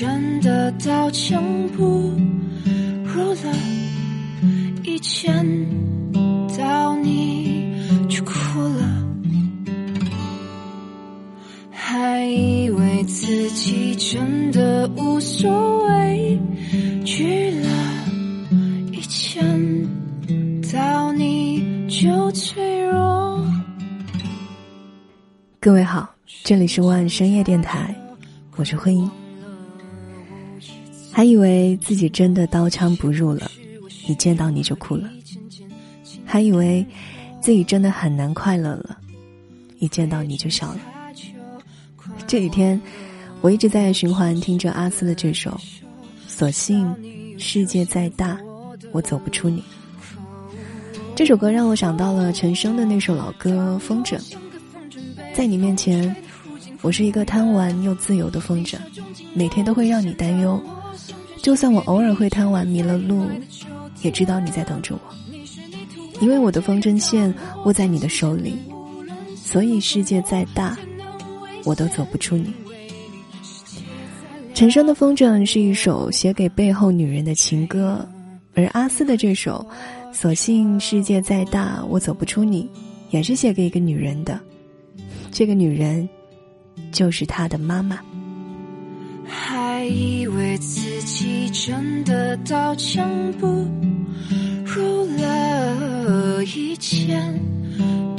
真的刀枪不入了，一见到你就哭了，还以为自己真的无所畏惧了，一见到你就脆弱。各位好，这里是万深夜电台，我是慧英。还以为自己真的刀枪不入了，一见到你就哭了；还以为自己真的很难快乐了，一见到你就笑了。这几天，我一直在循环听着阿斯的这首《所幸世界再大，我走不出你》。这首歌让我想到了陈升的那首老歌《风筝》。在你面前，我是一个贪玩又自由的风筝，每天都会让你担忧。就算我偶尔会贪玩迷了路，也知道你在等着我。因为我的风筝线握在你的手里，所以世界再大，我都走不出你。陈升的《风筝》是一首写给背后女人的情歌，而阿斯的这首《所幸世界再大，我走不出你》，也是写给一个女人的。这个女人，就是他的妈妈。还以为自己真的刀枪不入了，一见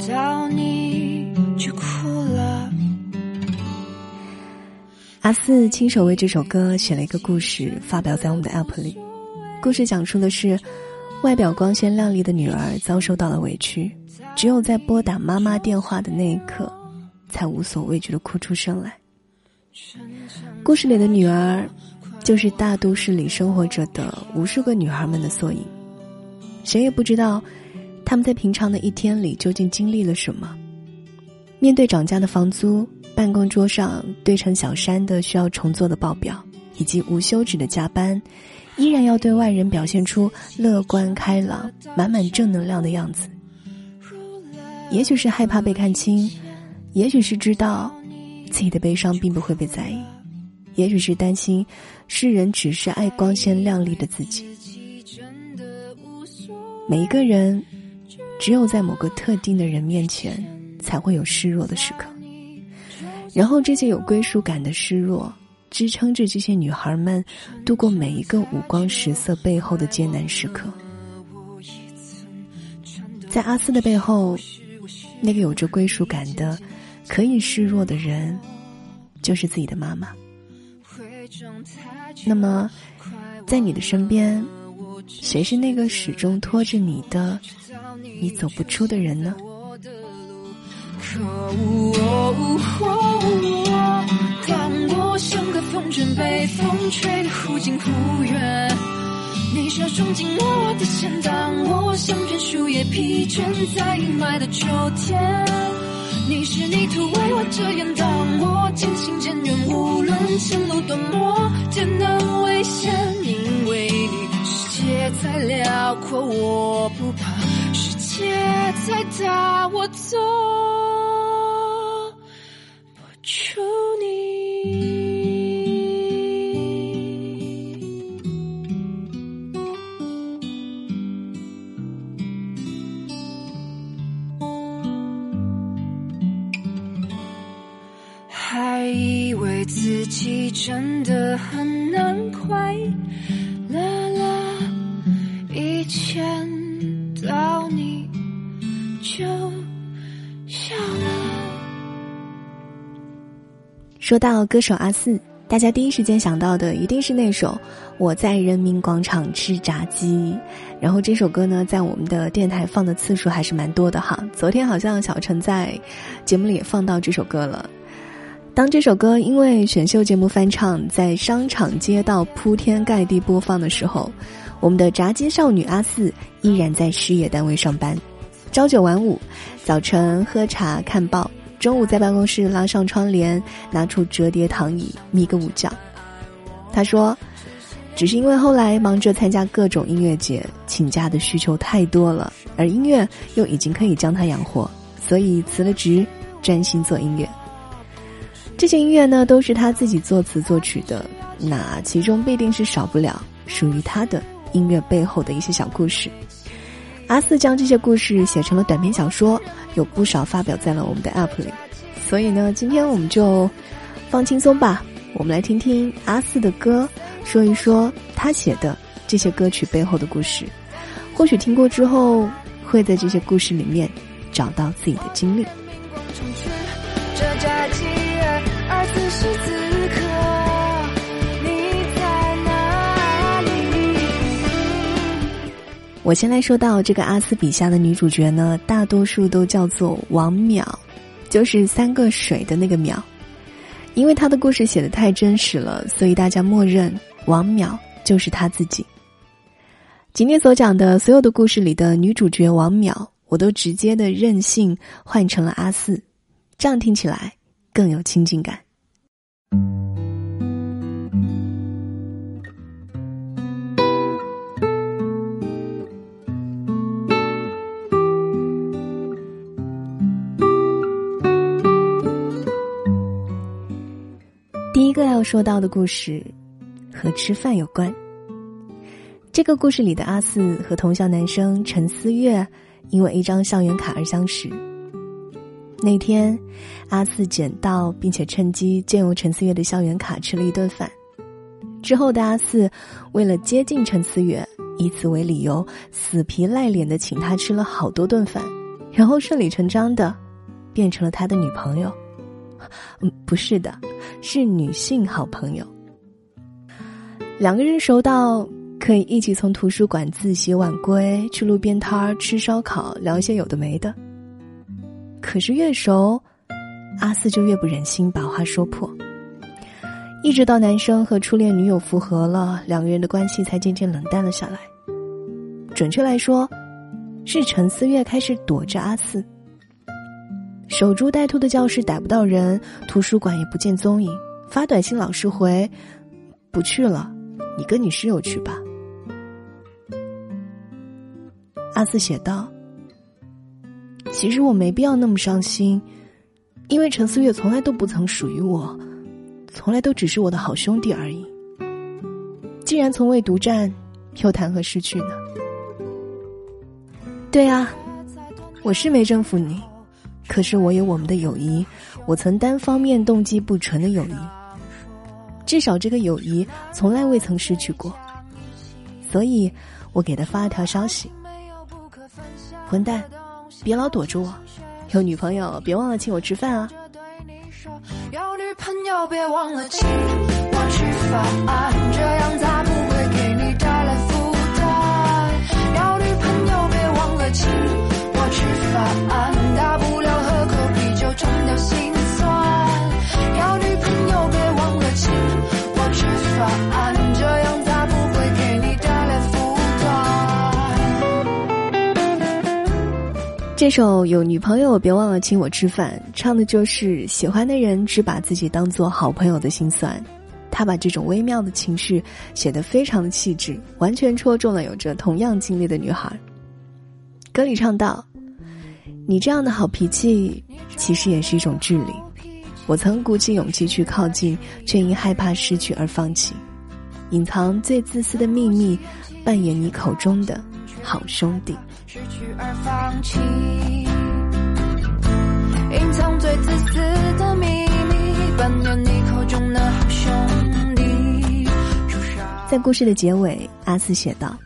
到你就哭了。阿四亲手为这首歌写了一个故事，发表在我们的 App 里。故事讲述的是，外表光鲜亮丽的女儿遭受到了委屈，只有在拨打妈妈电话的那一刻。才无所畏惧的哭出声来。故事里的女儿，就是大都市里生活着的无数个女孩们的缩影。谁也不知道，他们在平常的一天里究竟经历了什么。面对涨价的房租，办公桌上堆成小山的需要重做的报表，以及无休止的加班，依然要对外人表现出乐观开朗、满满正能量的样子。也许是害怕被看清。也许是知道自己的悲伤并不会被在意，也许是担心世人只是爱光鲜亮丽的自己。每一个人，只有在某个特定的人面前，才会有示弱的时刻。然后这些有归属感的示弱，支撑着这些女孩们度过每一个五光十色背后的艰难时刻。在阿斯的背后，那个有着归属感的。可以示弱的人，就是自己的妈妈。那么，在你的身边，谁是那个始终拖着你的、你走不出的人呢？当我像个风筝被风吹得忽近忽远，你手中紧握我的线，当我像片树叶疲倦在阴霾的秋天。你是泥土为我遮掩，当我渐行渐远，无论前路多么艰难危险，因为你世界再辽阔我不怕，世界再大我走真的很难快乐了，一见到你就笑了。说到歌手阿四，大家第一时间想到的一定是那首《我在人民广场吃炸鸡》，然后这首歌呢，在我们的电台放的次数还是蛮多的哈。昨天好像小陈在节目里也放到这首歌了。当这首歌因为选秀节目翻唱，在商场街道铺天盖地播放的时候，我们的炸鸡少女阿四依然在事业单位上班，朝九晚五，早晨喝茶看报，中午在办公室拉上窗帘，拿出折叠躺椅眯个午觉。他说：“只是因为后来忙着参加各种音乐节，请假的需求太多了，而音乐又已经可以将他养活，所以辞了职，专心做音乐。”这些音乐呢，都是他自己作词作曲的，那其中必定是少不了属于他的音乐背后的一些小故事。阿四将这些故事写成了短篇小说，有不少发表在了我们的 App 里。所以呢，今天我们就放轻松吧，我们来听听阿四的歌，说一说他写的这些歌曲背后的故事。或许听过之后，会在这些故事里面找到自己的经历。此时此刻，你在哪里我先来说到这个阿斯笔下的女主角呢，大多数都叫做王淼，就是三个水的那个淼。因为她的故事写的太真实了，所以大家默认王淼就是她自己。今天所讲的所有的故事里的女主角王淼，我都直接的任性换成了阿四，这样听起来更有亲近感。说到的故事，和吃饭有关。这个故事里的阿四和同校男生陈思月，因为一张校园卡而相识。那天，阿四捡到并且趁机借用陈思月的校园卡吃了一顿饭。之后的阿四，为了接近陈思月，以此为理由，死皮赖脸的请他吃了好多顿饭，然后顺理成章的，变成了他的女朋友。嗯，不是的，是女性好朋友。两个人熟到可以一起从图书馆自习晚归，去路边摊儿吃烧烤，聊一些有的没的。可是越熟，阿四就越不忍心把话说破。一直到男生和初恋女友复合了，两个人的关系才渐渐冷淡了下来。准确来说，是陈思月开始躲着阿四。守株待兔的教室逮不到人，图书馆也不见踪影。发短信老是回，不去了，你跟你室友去吧。阿四写道：“其实我没必要那么伤心，因为陈思月从来都不曾属于我，从来都只是我的好兄弟而已。既然从未独占，又谈何失去呢？对啊，我是没征服你。”可是我有我们的友谊，我曾单方面动机不纯的友谊，至少这个友谊从来未曾失去过。所以，我给他发了条消息：“混蛋，别老躲着我，有女朋友别忘了请我吃饭啊！”有女朋友别忘了请我吃饭，这样才这首有女朋友别忘了请我吃饭，唱的就是喜欢的人只把自己当做好朋友的心酸。他把这种微妙的情绪写得非常的气质，完全戳中了有着同样经历的女孩。歌里唱道：“你这样的好脾气，其实也是一种智力。我曾鼓起勇气去靠近，却因害怕失去而放弃。隐藏最自私的秘密，扮演你口中的好兄弟。”失去而放弃，隐藏最自私的秘密，扮演你口中的好兄弟。在故事的结尾，阿四写道：“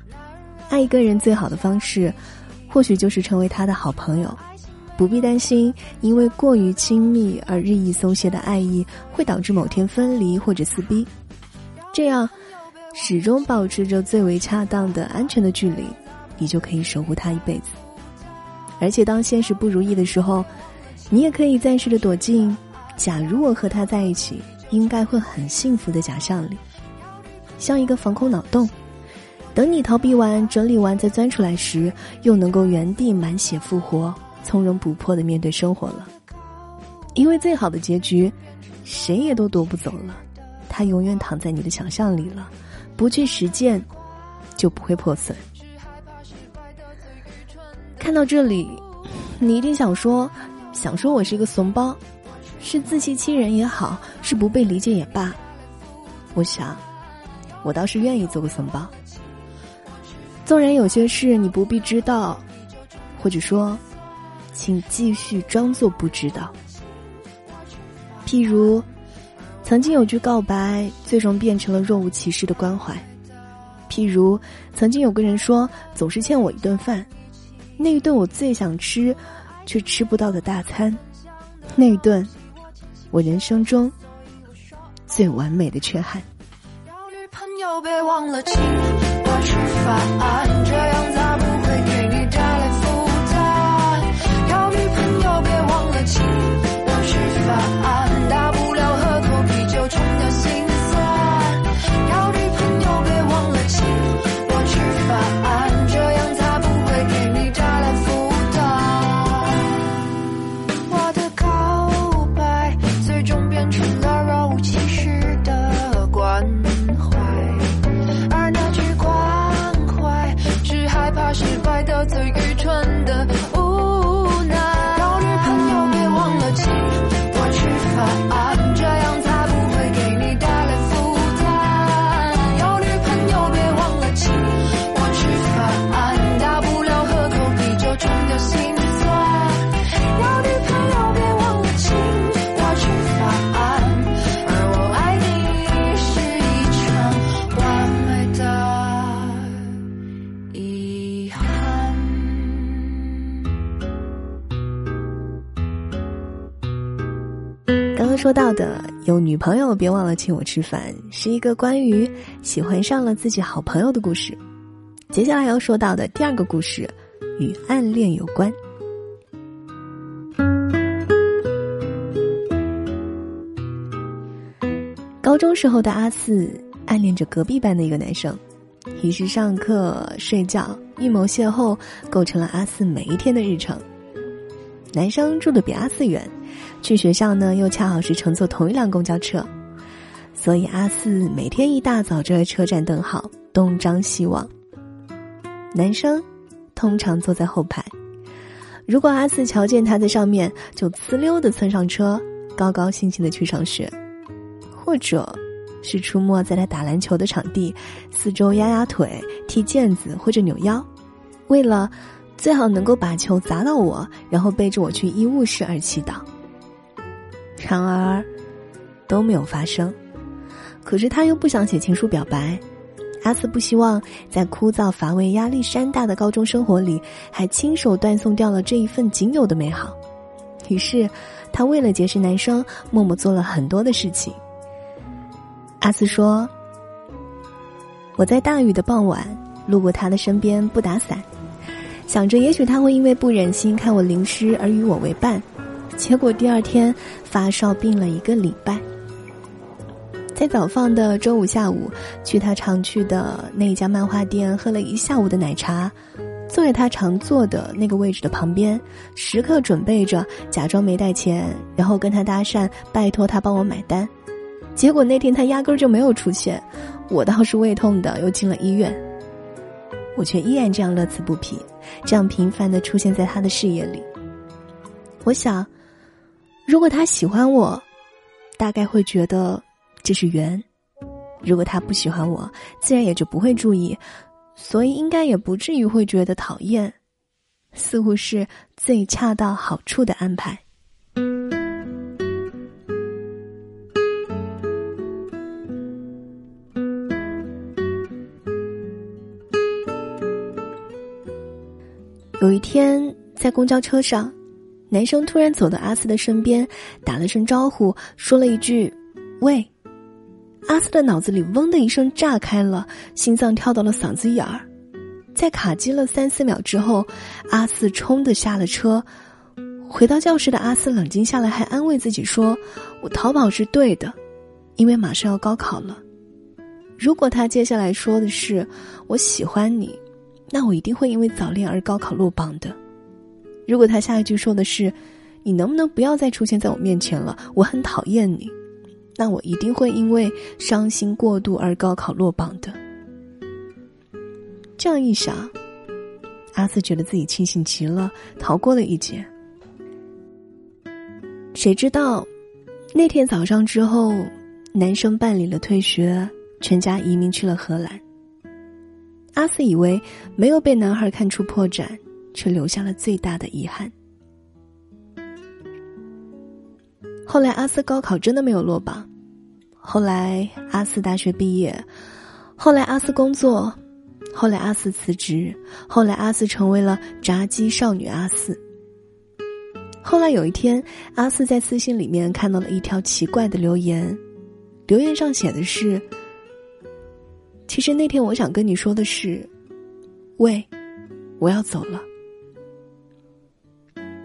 爱一个人最好的方式，或许就是成为他的好朋友，不必担心因为过于亲密而日益松懈的爱意会导致某天分离或者撕逼。这样，始终保持着最为恰当的安全的距离。”你就可以守护他一辈子，而且当现实不如意的时候，你也可以暂时的躲进“假如我和他在一起，应该会很幸福”的假象里，像一个防空脑洞，等你逃避完、整理完再钻出来时，又能够原地满血复活，从容不迫的面对生活了。因为最好的结局，谁也都夺不走了，它永远躺在你的想象里了，不去实践，就不会破损。看到这里，你一定想说，想说我是一个怂包，是自欺欺人也好，是不被理解也罢，我想，我倒是愿意做个怂包。纵然有些事你不必知道，或者说，请继续装作不知道。譬如，曾经有句告白，最终变成了若无其事的关怀；譬如，曾经有个人说总是欠我一顿饭，那一顿我最想吃，却吃不到的大餐，那一顿，我人生中最完美的缺憾。朋友别忘了请我吃饭，说到的有女朋友别忘了请我吃饭，是一个关于喜欢上了自己好朋友的故事。接下来要说到的第二个故事，与暗恋有关。高中时候的阿四暗恋着隔壁班的一个男生，平时上课、睡觉、预谋邂逅，构成了阿四每一天的日程。男生住的比阿四远，去学校呢又恰好是乘坐同一辆公交车，所以阿四每天一大早就在车站等好，东张西望。男生通常坐在后排，如果阿四瞧见他在上面，就呲溜的窜上车，高高兴兴的去上学，或者是出没在他打篮球的场地，四周压压腿、踢毽子或者扭腰，为了最好能够把球砸到我，然后背着我去医务室而祈祷。然而，都没有发生。可是他又不想写情书表白，阿四不希望在枯燥乏味、压力山大的高中生活里，还亲手断送掉了这一份仅有的美好。于是，他为了结识男生，默默做了很多的事情。阿四说：“我在大雨的傍晚路过他的身边，不打伞。”想着也许他会因为不忍心看我淋湿而与我为伴，结果第二天发烧病了一个礼拜。在早放的周五下午，去他常去的那家漫画店喝了一下午的奶茶，坐在他常坐的那个位置的旁边，时刻准备着假装没带钱，然后跟他搭讪，拜托他帮我买单。结果那天他压根儿就没有出现，我倒是胃痛的又进了医院。我却依然这样乐此不疲，这样频繁的出现在他的视野里。我想，如果他喜欢我，大概会觉得这是缘；如果他不喜欢我，自然也就不会注意，所以应该也不至于会觉得讨厌。似乎是最恰到好处的安排。有一天，在公交车上，男生突然走到阿四的身边，打了声招呼，说了一句“喂”。阿四的脑子里嗡的一声炸开了，心脏跳到了嗓子眼儿。在卡机了三四秒之后，阿四冲的下了车。回到教室的阿四冷静下来，还安慰自己说：“我逃跑是对的，因为马上要高考了。如果他接下来说的是‘我喜欢你’。”那我一定会因为早恋而高考落榜的。如果他下一句说的是“你能不能不要再出现在我面前了，我很讨厌你”，那我一定会因为伤心过度而高考落榜的。这样一想，阿四觉得自己庆幸极了，逃过了一劫。谁知道那天早上之后，男生办理了退学，全家移民去了荷兰。阿斯以为没有被男孩看出破绽，却留下了最大的遗憾。后来阿斯高考真的没有落榜，后来阿斯大学毕业，后来阿斯工作，后来阿斯辞职，后来阿斯成为了炸鸡少女阿斯。后来有一天，阿斯在私信里面看到了一条奇怪的留言，留言上写的是：“其实那天我想跟你说的是，喂，我要走了。”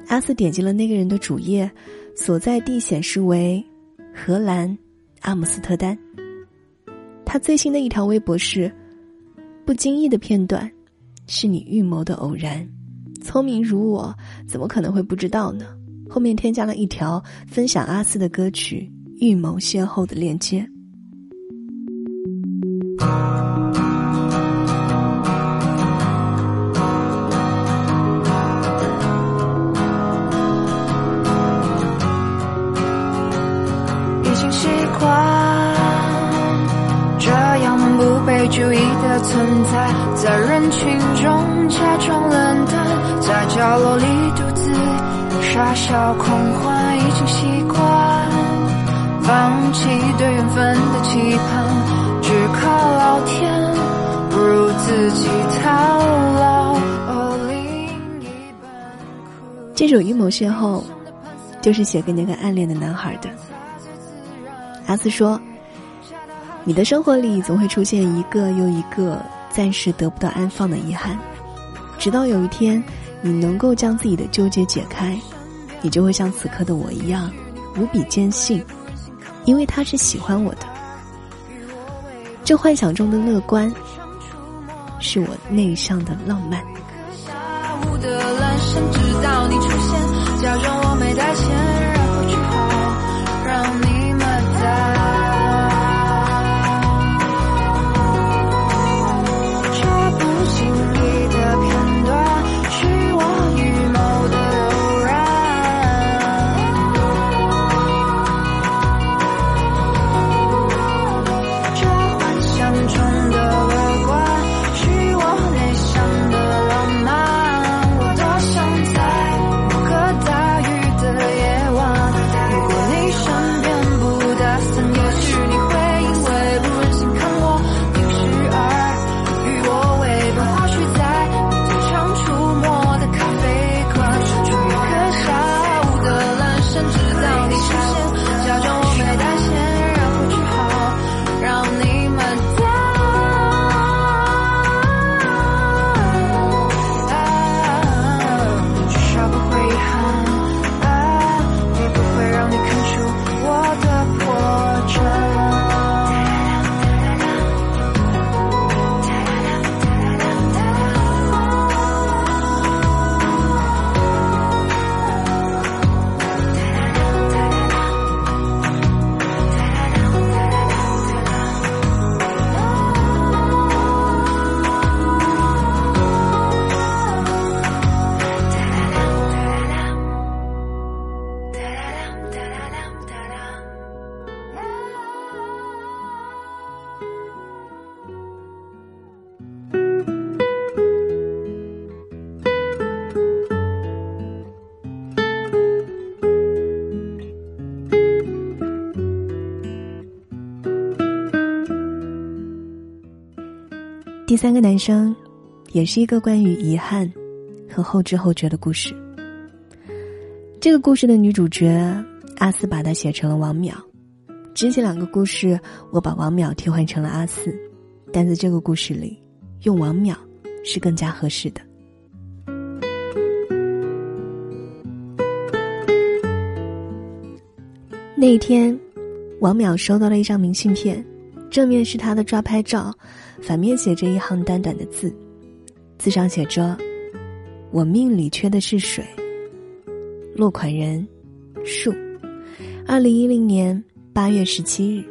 阿斯点击了那个人的主页。所在地显示为荷兰阿姆斯特丹。他最新的一条微博是：“不经意的片段，是你预谋的偶然。聪明如我，怎么可能会不知道呢？”后面添加了一条分享阿斯的歌曲《预谋邂逅》的链接。在，在人群中假装冷淡，在角落里独自傻笑狂欢，已经习惯放弃对缘分的期盼，只靠老天，不如自己套牢。这首《预谋邂逅》就是写给那个暗恋的男孩的。阿斯说。你的生活里总会出现一个又一个暂时得不到安放的遗憾，直到有一天，你能够将自己的纠结解开，你就会像此刻的我一样，无比坚信，因为他是喜欢我的。这幻想中的乐观，是我内向的浪漫。假装我没带钱第三个男生，也是一个关于遗憾和后知后觉的故事。这个故事的女主角阿斯把它写成了王淼。之前两个故事我把王淼替换成了阿四，但在这个故事里，用王淼是更加合适的。那一天，王淼收到了一张明信片，正面是他的抓拍照。反面写着一行短短的字，字上写着：“我命里缺的是水。”落款人：树。二零一零年八月十七日。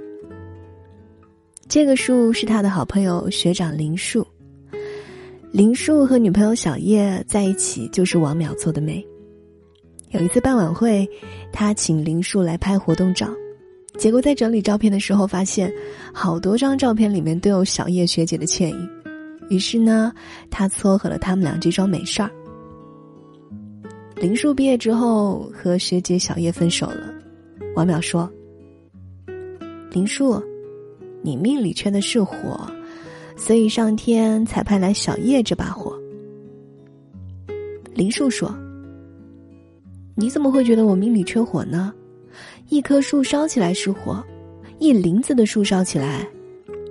这个树是他的好朋友学长林树。林树和女朋友小叶在一起就是王淼做的媒。有一次办晚会，他请林树来拍活动照，结果在整理照片的时候，发现好多张照片里面都有小叶学姐的倩影。于是呢，他撮合了他们俩这桩美事儿。林树毕业之后和学姐小叶分手了，王淼说：“林树，你命里缺的是火，所以上天才派来小叶这把火。”林树说：“你怎么会觉得我命里缺火呢？”一棵树烧起来是火，一林子的树烧起来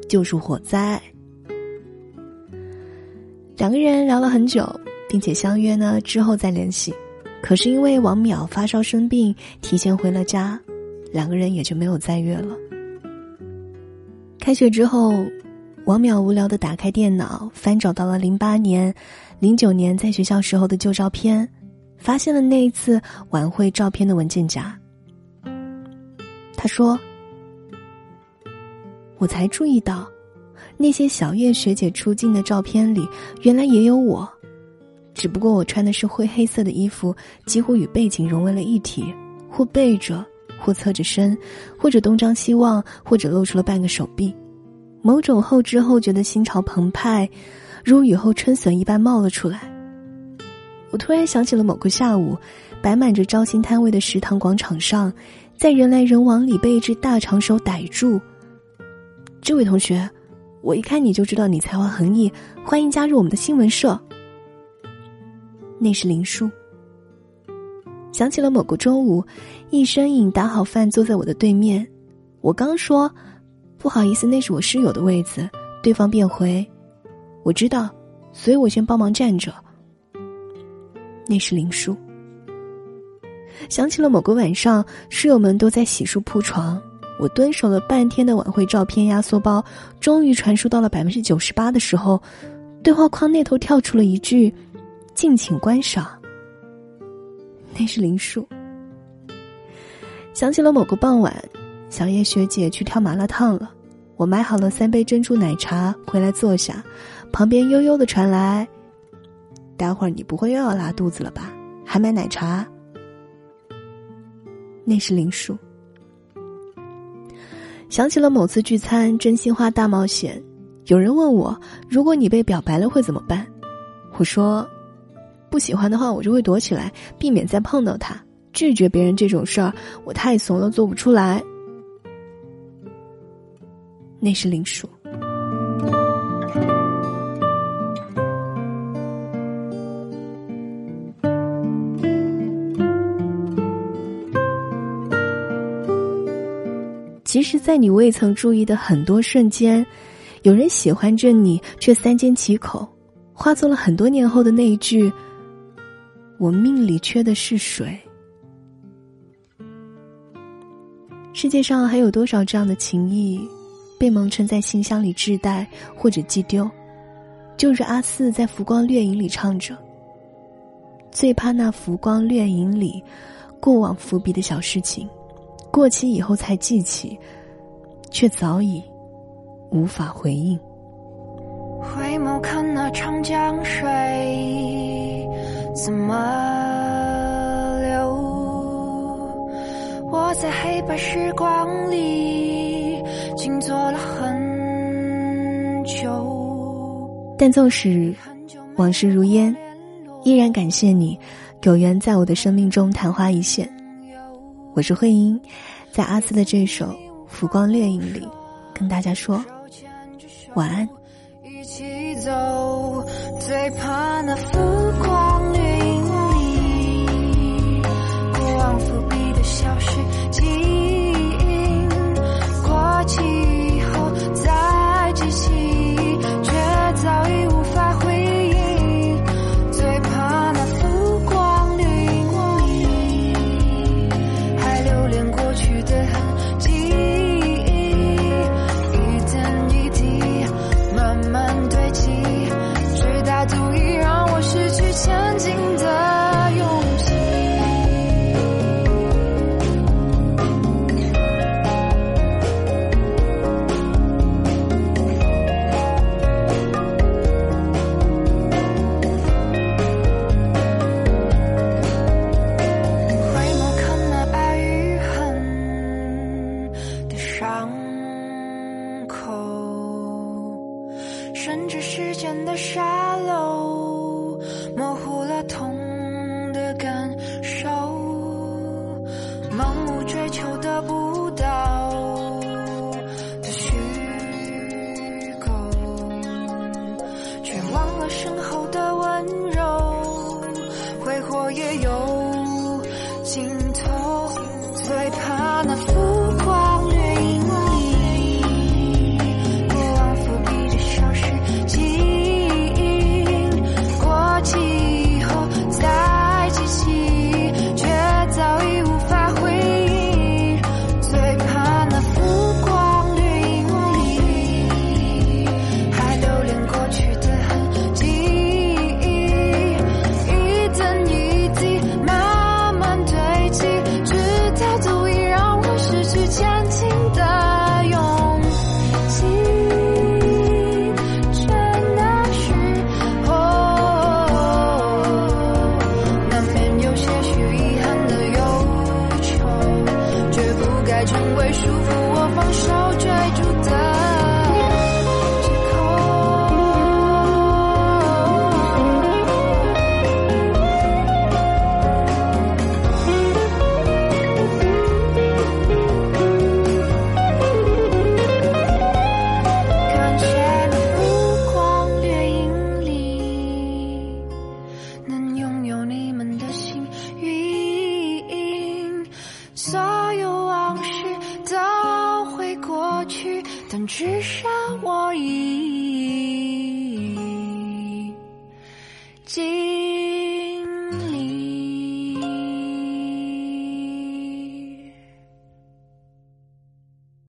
就是火灾。两个人聊了很久，并且相约呢之后再联系。可是因为王淼发烧生病，提前回了家，两个人也就没有再约了。开学之后，王淼无聊的打开电脑，翻找到了零八年、零九年在学校时候的旧照片，发现了那一次晚会照片的文件夹。他说：“我才注意到，那些小叶学姐出镜的照片里，原来也有我。只不过我穿的是灰黑色的衣服，几乎与背景融为了一体，或背着，或侧着身，或者东张西望，或者露出了半个手臂。某种后知后觉的心潮澎湃，如雨后春笋一般冒了出来。我突然想起了某个下午，摆满着招新摊位的食堂广场上。”在人来人往里被一只大长手逮住。这位同学，我一看你就知道你才华横溢，欢迎加入我们的新闻社。那是林叔。想起了某个中午，一身影打好饭坐在我的对面，我刚说不好意思，那是我室友的位子，对方便回我知道，所以我先帮忙站着。那是林叔。想起了某个晚上，室友们都在洗漱铺床，我蹲守了半天的晚会照片压缩包，终于传输到了百分之九十八的时候，对话框那头跳出了一句：“敬请观赏。”那是林树。想起了某个傍晚，小叶学姐去跳麻辣烫了，我买好了三杯珍珠奶茶回来坐下，旁边悠悠的传来：“待会儿你不会又要拉肚子了吧？还买奶茶？”那是林树。想起了某次聚餐，真心话大冒险，有人问我，如果你被表白了会怎么办？我说，不喜欢的话，我就会躲起来，避免再碰到他。拒绝别人这种事儿，我太怂了，做不出来。那是林树。是，在你未曾注意的很多瞬间，有人喜欢着你，却三缄其口，化作了很多年后的那一句：“我命里缺的是水。”世界上还有多少这样的情谊，被蒙尘在信箱里滞带或者寄丢？就是阿四在《浮光掠影》里唱着：“最怕那浮光掠影里，过往伏笔的小事情。”过期以后才记起，却早已无法回应。回眸看那长江水怎么流，我在黑白时光里静坐了很久。但纵使往事如烟，依然感谢你，有缘在我的生命中昙花一现。我是慧英，在阿斯的这首《浮光掠影》里，跟大家说晚安。一起走，最怕那浮光身后